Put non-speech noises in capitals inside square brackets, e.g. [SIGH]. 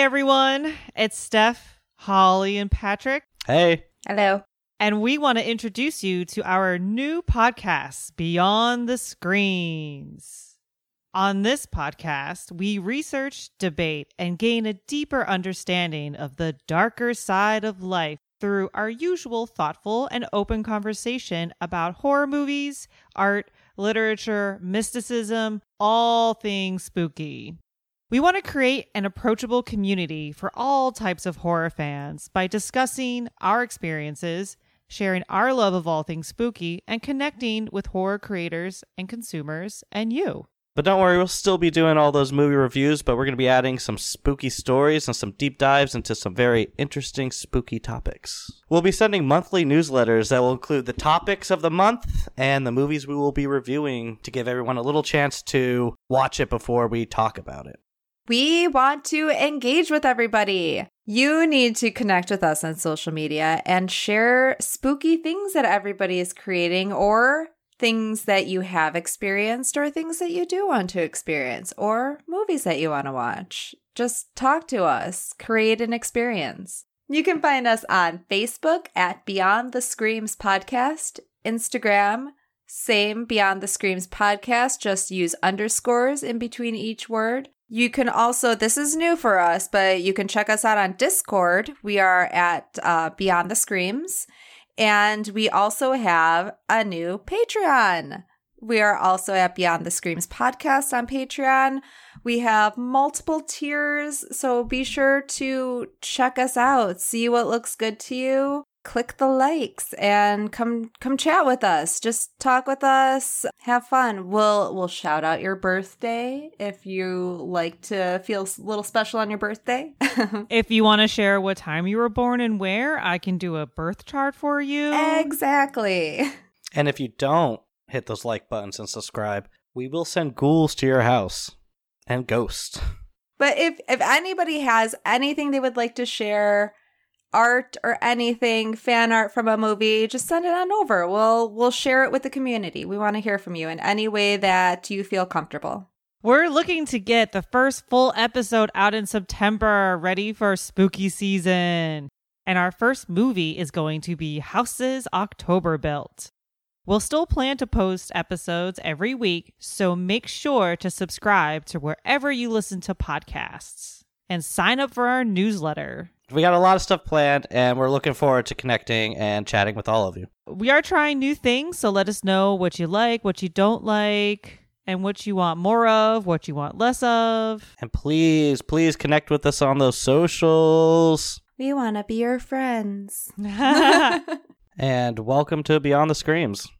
Hey everyone, it's Steph, Holly, and Patrick, Hey. Hello. and we want to introduce you to our new podcast, Beyond the Screams. On this podcast, we research, debate, and gain a deeper understanding of the darker side of life through our usual thoughtful and open conversation about horror movies, art, literature, mysticism, all things spooky. We want to create an approachable community for all types of horror fans by discussing our experiences, sharing our love of all things spooky, and connecting with horror creators and consumers and you. But don't worry, we'll still be doing all those movie reviews, but we're going to be adding some spooky stories and some deep dives into some very interesting spooky topics. We'll be sending monthly newsletters that will include the topics of the month and the movies we will be reviewing to give everyone a little chance to watch it before we talk about it. We want to engage with everybody. You need to connect with us on social media and share spooky things that everybody is creating or things that you have experienced or things that you do want to experience or movies that you want to watch. Just talk to us, create an experience. You can find us on Facebook at Beyond the Screams Podcast, Instagram, same Beyond the Screams Podcast, just use underscores in between each word. You can also, this is new for us, but you can check us out on Discord. We are at uh, Beyond the Screams. And we also have a new Patreon. We are also at Beyond the Screams podcast on Patreon. We have multiple tiers, so be sure to check us out, see what looks good to you. Click the likes and come come chat with us. Just talk with us, have fun. We'll we'll shout out your birthday if you like to feel a little special on your birthday. [LAUGHS] If you want to share what time you were born and where, I can do a birth chart for you. exactly. [LAUGHS] And if you don't hit those like buttons and subscribe, we will send ghouls to your house and ghosts. But if if anybody has anything they would like to share, art or anything, fan art from a movie, just send it on over. We'll we'll share it with the community. We want to hear from you in any way that you feel comfortable. We're looking to get the first full episode out in September, ready for spooky season. And our first movie is going to be Houses October Built. We'll still plan to post episodes every week, so make sure to subscribe to wherever you listen to podcasts and sign up for our newsletter. We got a lot of stuff planned, and we're looking forward to connecting and chatting with all of you. We are trying new things, so let us know what you like, what you don't like, and what you want more of, what you want less of. And please, please connect with us on those socials. We want to be your friends. [LAUGHS] [LAUGHS] [LAUGHS] And welcome to Beyond the Screams.